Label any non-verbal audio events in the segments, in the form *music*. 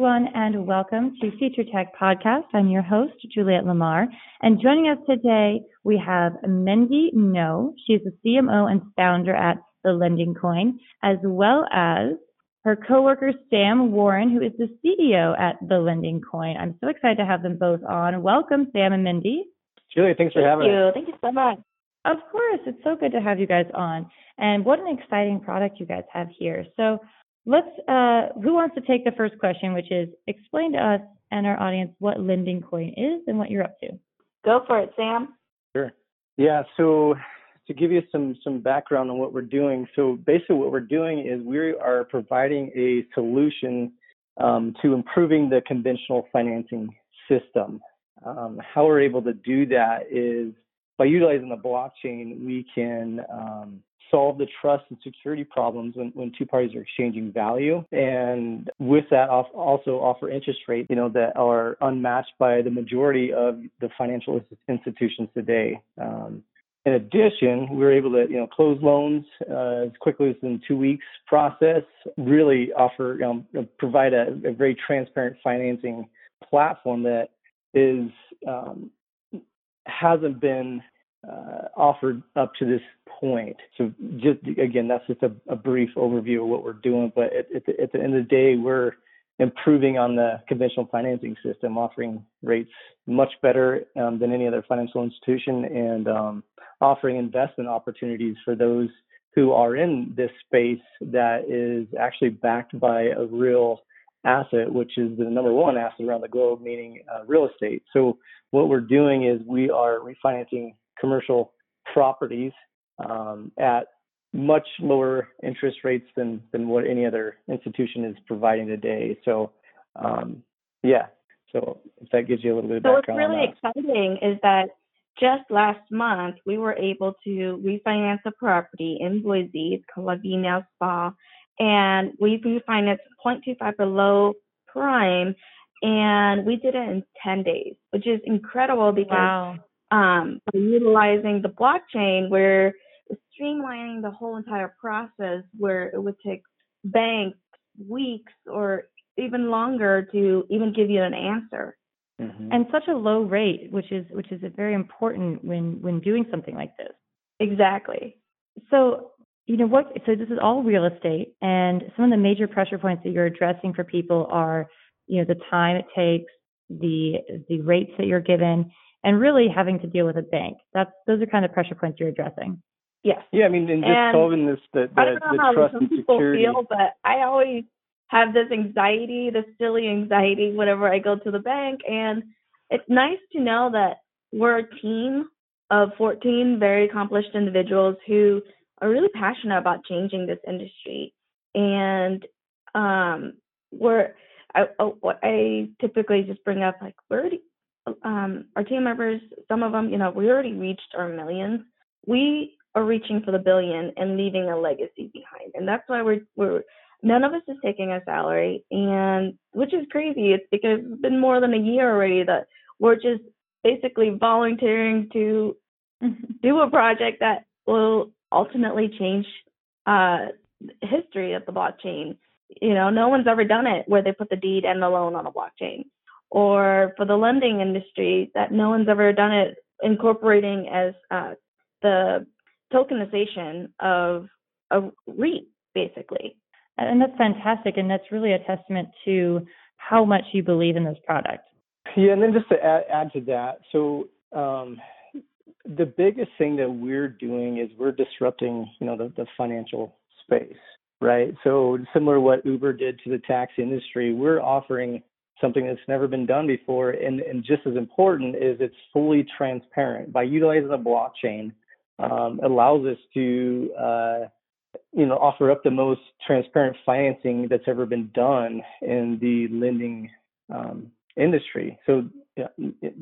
Hello, everyone, and welcome to Future Tech Podcast. I'm your host, Juliette Lamar, and joining us today, we have Mindy Ngo. She's the CMO and founder at The Lending Coin, as well as her coworker, Sam Warren, who is the CEO at The Lending Coin. I'm so excited to have them both on. Welcome, Sam and Mindy. Julia, thanks for Thank having you. us. Thank you so much. Of course, it's so good to have you guys on. And what an exciting product you guys have here. So let's, uh, who wants to take the first question, which is explain to us and our audience what Lending Coin is and what you're up to. Go for it, Sam. Sure. Yeah, so to give you some some background on what we're doing, so basically what we're doing is we are providing a solution um, to improving the conventional financing system. Um, how we're able to do that is by utilizing the blockchain, we can um, solve the trust and security problems when, when two parties are exchanging value, and with that, also offer interest rates, you know, that are unmatched by the majority of the financial institutions today. Um, in addition, we were able to, you know, close loans uh, as quickly as in two weeks process. Really offer, you know, provide a, a very transparent financing platform that is um, hasn't been uh, offered up to this point. So just again, that's just a, a brief overview of what we're doing. But at, at, the, at the end of the day, we're improving on the conventional financing system, offering rates much better um, than any other financial institution, and um, offering investment opportunities for those who are in this space that is actually backed by a real asset, which is the number one asset around the globe, meaning uh, real estate. So what we're doing is we are refinancing commercial properties um, at much lower interest rates than than what any other institution is providing today. So um, yeah, so if that gives you a little bit of So what's background really on that. exciting is that just last month we were able to refinance a property in Boise. It's called Lavinia Spa, and we refinanced 0.25 below prime, and we did it in 10 days, which is incredible because Wow. Um, by utilizing the blockchain, we're streamlining the whole entire process where it would take banks weeks or even longer to even give you an answer. Mhm. And such a low rate, which is which is very important when when doing something like this. Exactly. So, you know what? So this is all real estate, and some of the major pressure points that you're addressing for people are, you know, the time it takes, the the rates that you're given, and really having to deal with a bank. That's those are kind of pressure points you're addressing. Yes. Yeah, I mean, and just And solving this the I don't know the how trust some and people security. feel, but I always have this anxiety, this silly anxiety, whenever I go to the bank. And it's nice to know that we're a team of 14 very accomplished individuals who are really passionate about changing this industry. And um, we're, I, oh, I typically just bring up, like, we're already, um, our team members, some of them, you know, we already reached our millions. We are reaching for the billion and leaving a legacy behind. And that's why we're we're none of us is taking a salary and which is crazy. It's because it's been more than a year already that we're just basically volunteering to do a project that will ultimately change uh history of the blockchain. You know, no one's ever done it where they put the deed and the loan on a blockchain. Or for the lending industry, that no one's ever done it incorporating as uh, the tokenization of a REIT, basically. And that's fantastic, and that's really a testament to how much you believe in this product. Yeah, and then just to add, add to that, so um, the biggest thing that we're doing is we're disrupting, you know, the, the financial space, right? So similar to what Uber did to the taxi industry, we're offering something that's never been done before, and, and just as important is it's fully transparent. By utilizing the blockchain, um, allows us to, uh, you know, offer up the most transparent financing that's ever been done in the lending um, industry. So yeah,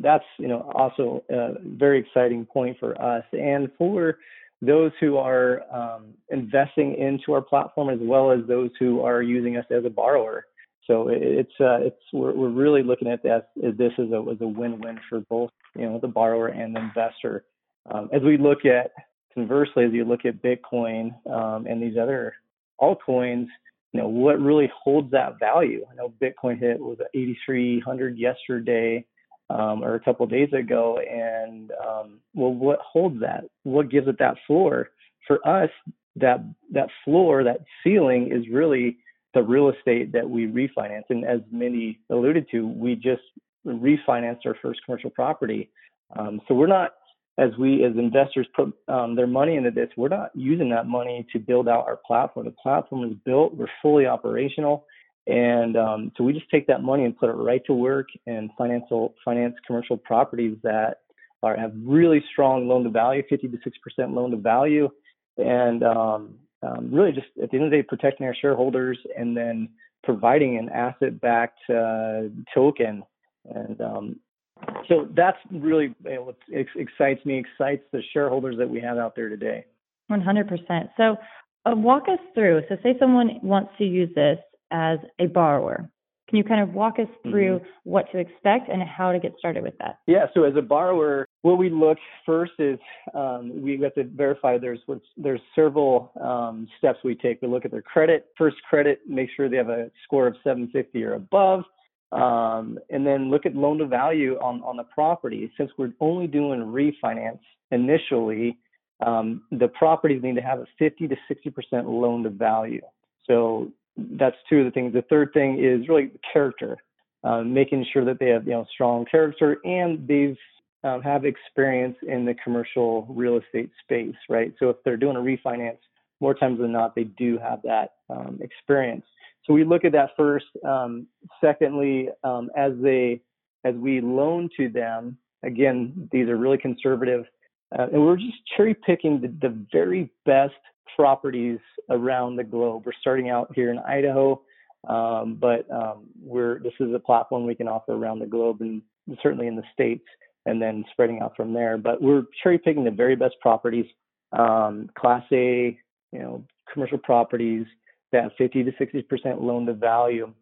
that's you know also a very exciting point for us and for those who are um, investing into our platform as well as those who are using us as a borrower. So it's uh, it's we're, we're really looking at this this as a as a win-win for both you know the borrower and the investor. Um, as we look at conversely, as you look at Bitcoin um, and these other altcoins, you know what really holds that value. I know Bitcoin hit was 8,300 yesterday um, or a couple of days ago, and um, well, what holds that? What gives it that floor? For us, that that floor, that ceiling, is really the real estate that we refinance. And as many alluded to, we just refinanced our first commercial property. Um, so we're not as we as investors put um, their money into this, we're not using that money to build out our platform. The platform is built, we're fully operational, and um, so we just take that money and put it right to work and financial finance commercial properties that are have really strong loan to value, 50 to 6 percent loan to value, and um, um, really just at the end of the day protecting our shareholders and then providing an asset-backed uh, token and um, so that's really you know, what excites me, excites the shareholders that we have out there today. 100%. So uh, walk us through. So say someone wants to use this as a borrower. Can you kind of walk us through mm-hmm. what to expect and how to get started with that? Yeah. So as a borrower, what we look first is um, we have to verify there's there's several um, steps we take. We look at their credit. First, credit, make sure they have a score of 750 or above. Um, and then look at loan to value on, on the property. Since we're only doing refinance initially, um, the properties need to have a 50 to 60% loan to value. So that's two of the things. The third thing is really character, um, making sure that they have you know strong character and they've um, have experience in the commercial real estate space, right? So if they're doing a refinance, more times than not, they do have that um, experience. So we look at that first. Um, secondly, um, as they as we loan to them, again, these are really conservative, uh, and we're just cherry picking the, the very best properties around the globe. We're starting out here in Idaho, um, but um, we're this is a platform we can offer around the globe and certainly in the states, and then spreading out from there. But we're cherry picking the very best properties, um, Class A, you know, commercial properties that have 50 to 60% loan to value.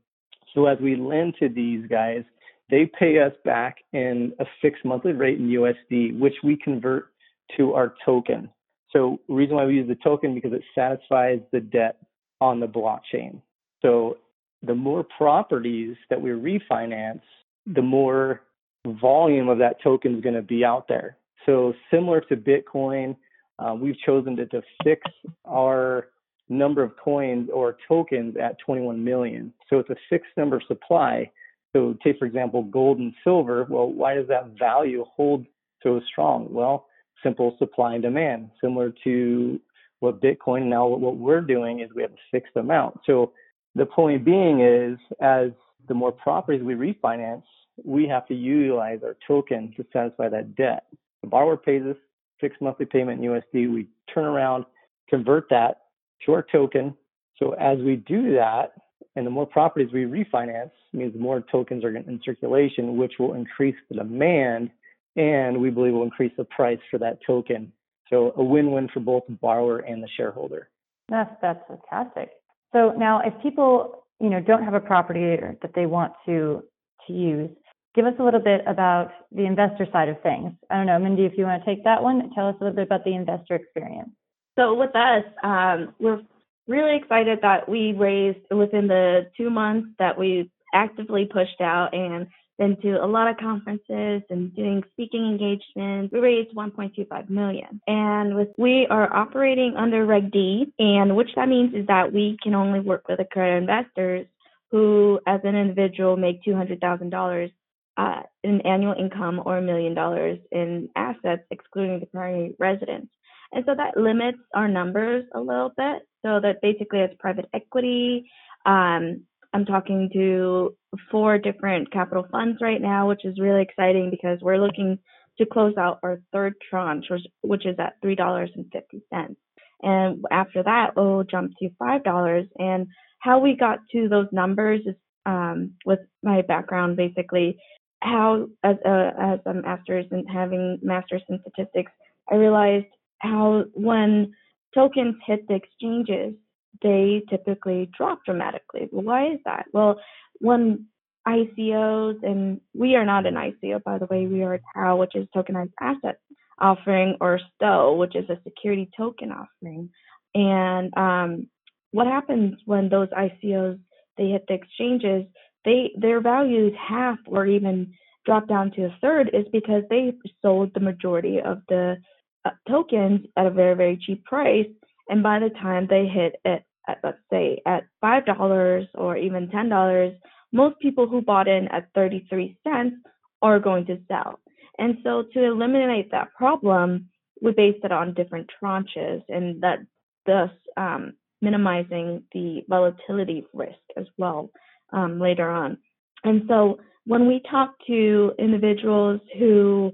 So as we lend to these guys, they pay us back in a fixed monthly rate in USD, which we convert to our token. So reason why we use the token because it satisfies the debt on the blockchain. So the more properties that we refinance, the more volume of that token is going to be out there. So similar to Bitcoin, uh, we've chosen to, to fix our number of coins or tokens at 21 million. So it's a fixed number supply. So take for example gold and silver. Well, why does that value hold so strong? Well, simple supply and demand, similar to what Bitcoin now what we're doing is we have a fixed amount. So the point being is as the more properties we refinance, we have to utilize our token to satisfy that debt. The borrower pays us fixed monthly payment in USD. We turn around, convert that to our token. So as we do that, and the more properties we refinance means the more tokens are in circulation, which will increase the demand, and we believe will increase the price for that token. So a win-win for both the borrower and the shareholder. That's that's fantastic. So now, if people you know don't have a property that they want to to use, give us a little bit about the investor side of things. I don't know, Mindy, if you want to take that one, tell us a little bit about the investor experience. So with us, um, we're really excited that we raised within the two months that we actively pushed out and been to a lot of conferences and doing speaking engagements. We raised 1.25 million, and with we are operating under Reg D, and which that means is that we can only work with accredited investors who, as an individual, make two hundred thousand dollars uh, in annual income or a million dollars in assets, excluding the primary residence. And so that limits our numbers a little bit. So that basically it's private equity. Um, I'm talking to four different capital funds right now, which is really exciting because we're looking to close out our third tranche, which, which is at $3.50. And after that, we'll jump to $5. And how we got to those numbers is um, with my background, basically, how as a as a master's and having masters in statistics, I realized how when tokens hit the exchanges, they typically drop dramatically. Why is that? Well, when ICOs, and we are not an ICO, by the way, we are a TAO, which is tokenized asset offering, or STO, which is a security token offering. And um, what happens when those ICOs they hit the exchanges? They their values half or even drop down to a third is because they sold the majority of the uh, tokens at a very very cheap price, and by the time they hit it at let's say at five dollars or even ten dollars most people who bought in at 33 cents are going to sell. And so to eliminate that problem, we based it on different tranches and that thus um, minimizing the volatility risk as well um, later on. And so when we talk to individuals who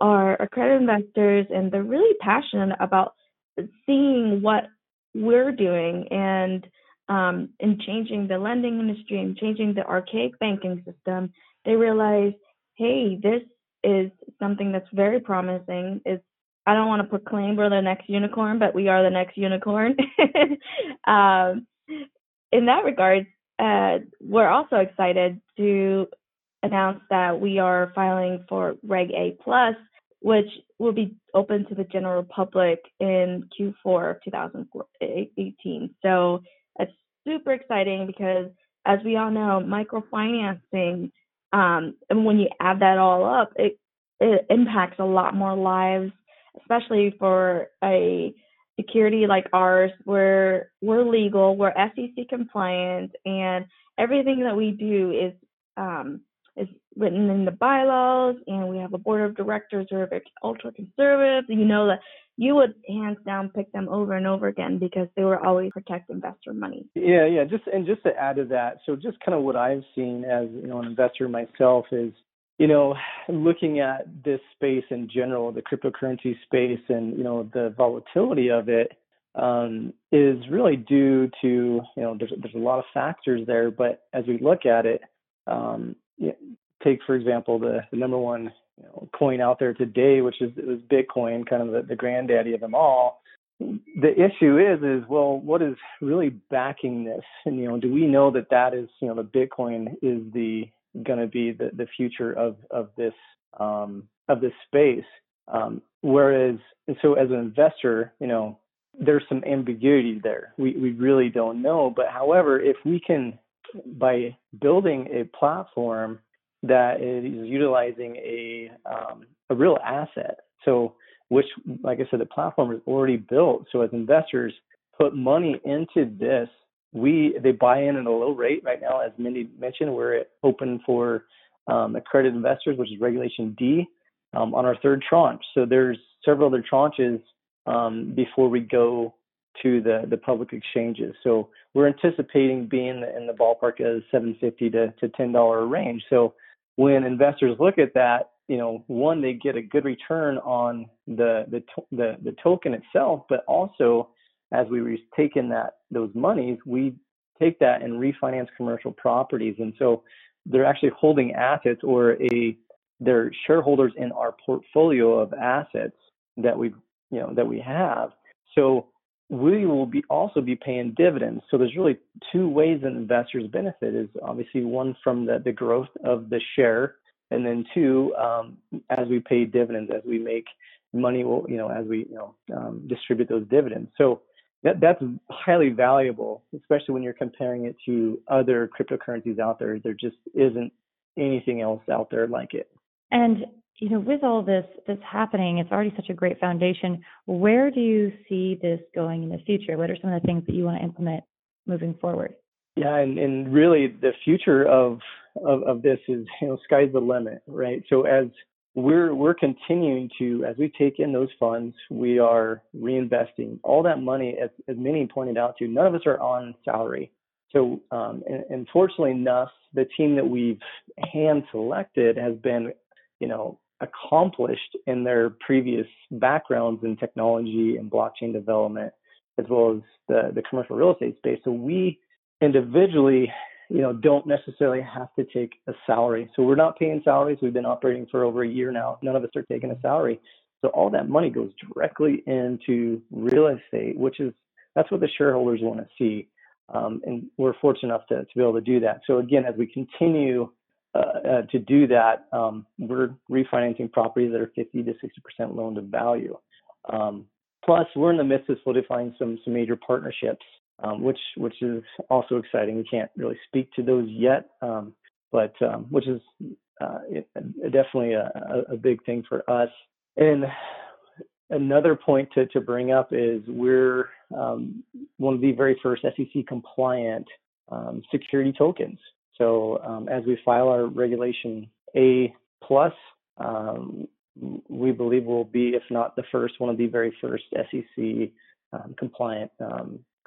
are accredited investors and they're really passionate about seeing what we're doing and um, in changing the lending industry and changing the archaic banking system, they realize, hey, this is something that's very promising. It's I don't want to proclaim we're the next unicorn, but we are the next unicorn. *laughs* um, in that regard, uh, we're also excited to announce that we are filing for Reg A Plus, which will be open to the general public in Q4 of 2018. So it's super exciting because, as we all know, microfinancing, um, and when you add that all up, it, it impacts a lot more lives, especially for a security like ours where we're legal, we're SEC compliant, and everything that we do is um, is written in the bylaws, and we have a board of directors who are ultra conservative. You know that you would hands down pick them over and over again because they were always protect investor money. Yeah, yeah. Just and just to add to that, so just kind of what I've seen as you know an investor myself is you know, looking at this space in general, the cryptocurrency space, and you know the volatility of it um, is really due to you know there's there's a lot of factors there, but as we look at it, um, you know, take for example the, the number one you know, coin out there today, which is, is Bitcoin, kind of the, the granddaddy of them all. The issue is, is well, what is really backing this? And you know, do we know that that is, you know, the Bitcoin is the going to be the, the future of of this um, of this space? Um, whereas, so as an investor, you know, there's some ambiguity there. We we really don't know. But however, if we can by building a platform that is utilizing a um, a real asset. So, which, like I said, the platform is already built. So, as investors put money into this, we they buy in at a low rate right now. As Mindy mentioned, we're open for um, accredited investors, which is Regulation D, um, on our third tranche. So, there's several other tranches um, before we go to the the public exchanges. So, we're anticipating being in the ballpark of 750 to to 10 dollar range. So when investors look at that, you know, one they get a good return on the the the, the token itself, but also as we take in that those monies, we take that and refinance commercial properties, and so they're actually holding assets or a they're shareholders in our portfolio of assets that we you know that we have. So we will be also be paying dividends. So there's really two ways that investors benefit is obviously one from the, the growth of the share, and then two, um, as we pay dividends, as we make money, will you know, as we you know um, distribute those dividends. So that that's highly valuable, especially when you're comparing it to other cryptocurrencies out there. There just isn't anything else out there like it. And you know, with all this this happening, it's already such a great foundation. Where do you see this going in the future? What are some of the things that you want to implement moving forward? Yeah, and, and really the future of, of of this is you know sky's the limit, right? So as we're we're continuing to as we take in those funds, we are reinvesting all that money. As as Mindy pointed out to, none of us are on salary. So um, and, and fortunately enough, the team that we've hand selected has been, you know, accomplished in their previous backgrounds in technology and blockchain development, as well as the, the commercial real estate space. So we individually you know, don't necessarily have to take a salary. So we're not paying salaries. We've been operating for over a year now. None of us are taking a salary. So all that money goes directly into real estate, which is that's what the shareholders want to see. Um, and we're fortunate enough to, to be able to do that. So again, as we continue uh, uh, to do that, um, we're refinancing properties that are 50 to 60% loan to value. Um, plus, we're in the midst of solidifying some some major partnerships, um, which which is also exciting. We can't really speak to those yet, um, but um, which is uh, it, definitely a, a, big thing for us. And another point to, to bring up is we're um, one of the very first SEC compliant um, security tokens. So um, as we file our regulation A plus, we believe we'll be, if not the first, one of the very first SEC compliant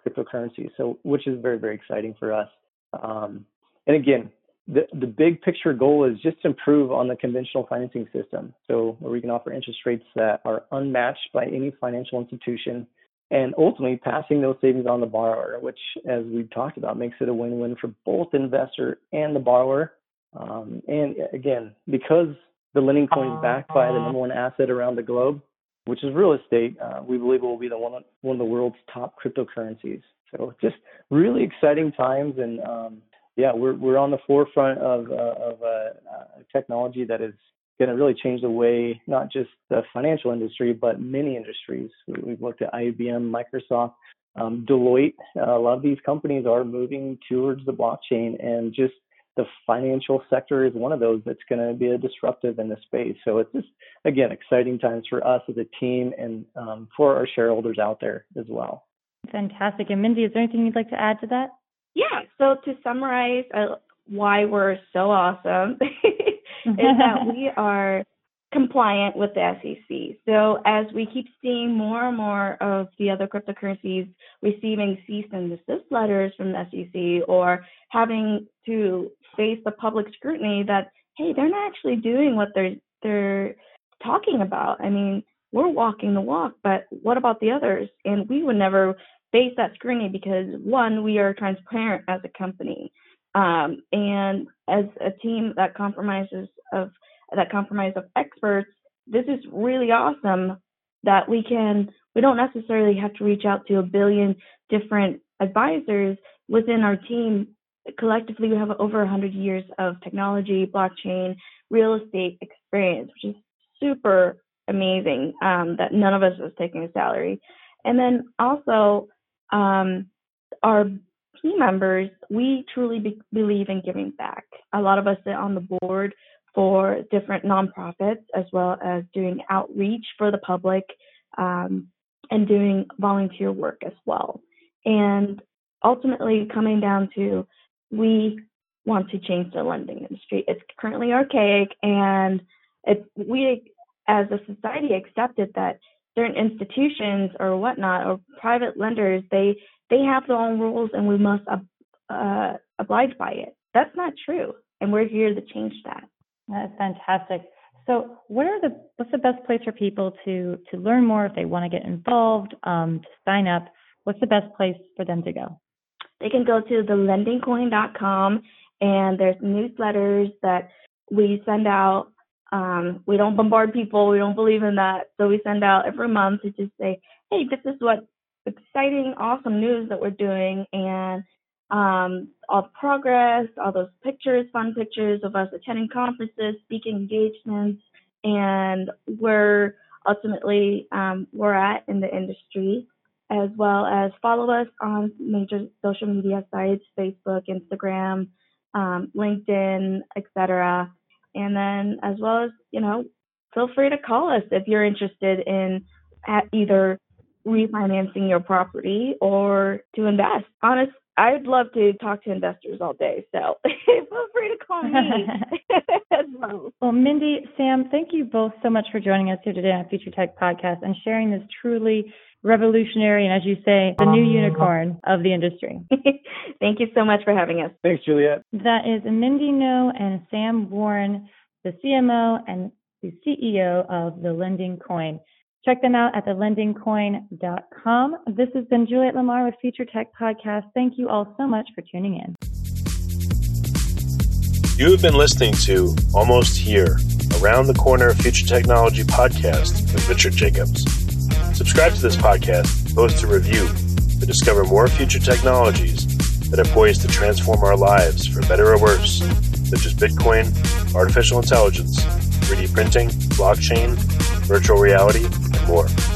um, cryptocurrencies. So which is very very exciting for us. and again, the, the big picture goal is just to improve on the conventional financing system. So where we can offer interest rates that are unmatched by any financial institution and ultimately passing those savings on the borrower, which as we've talked about makes it a win-win for both investor and the borrower. Um, and again, because the lending coin is backed by the number one asset around the globe, which is real estate, uh, we believe will be the one, one of the world's top cryptocurrencies. So just really exciting times and um, yeah, we're we're on the forefront of uh, of uh, uh, technology that is going to really change the way not just the financial industry but many industries. We've looked at IBM, Microsoft, um, Deloitte. Uh, a lot of these companies are moving towards the blockchain, and just the financial sector is one of those that's going to be a disruptive in the space. So it's just again exciting times for us as a team and um, for our shareholders out there as well. Fantastic. And Mindy, is there anything you'd like to add to that? Yeah. So to summarize uh, why we're so awesome *laughs* is that we are compliant with the SEC. So as we keep seeing more and more of the other cryptocurrencies receiving cease and desist letters from the SEC or having to face the public scrutiny that hey, they're not actually doing what they're they're talking about. I mean, we're walking the walk, but what about the others? And we would never face that scrutiny because one, we are transparent as a company, um, and as a team that compromises of that compromise of experts. This is really awesome that we can. We don't necessarily have to reach out to a billion different advisors within our team. Collectively, we have over 100 years of technology, blockchain, real estate experience, which is super amazing um, that none of us is taking a salary. And then also, um, our team members, we truly be- believe in giving back. A lot of us sit on the board for different nonprofits as well as doing outreach for the public um, and doing volunteer work as well. And ultimately, coming down to we want to change the lending industry. It's currently archaic, and it, we as a society accepted that certain institutions or whatnot or private lenders they they have their own rules and we must uh, oblige by it that's not true and we're here to change that that's fantastic so what are the what's the best place for people to to learn more if they want to get involved um, to sign up what's the best place for them to go they can go to thelendingcoin.com and there's newsletters that we send out um, we don't bombard people. We don't believe in that. So we send out every month to just say, hey, this is what exciting, awesome news that we're doing, and um, all the progress, all those pictures, fun pictures of us attending conferences, speaking engagements, and where ultimately um, we're at in the industry, as well as follow us on major social media sites, Facebook, Instagram, um, LinkedIn, etc and then, as well as, you know, feel free to call us if you're interested in either refinancing your property or to invest. Honest, I'd love to talk to investors all day. So *laughs* feel free to call me *laughs* as well. Well, Mindy, Sam, thank you both so much for joining us here today on Future Tech Podcast and sharing this truly revolutionary and, as you say, the new mm-hmm. unicorn of the industry. *laughs* Thank you so much for having us. Thanks, Juliet. That is Mindy Ngo and Sam Warren, the CMO and the CEO of the Lending Coin. Check them out at thelendingcoin.com. This has been Juliet Lamar with Future Tech Podcast. Thank you all so much for tuning in. You have been listening to Almost Here, Around the Corner Future Technology podcast with Richard Jacobs. Subscribe to this podcast, post a review to discover more future technologies that are poised to transform our lives for better or worse, such as Bitcoin, artificial intelligence, 3D printing, blockchain, virtual reality, more.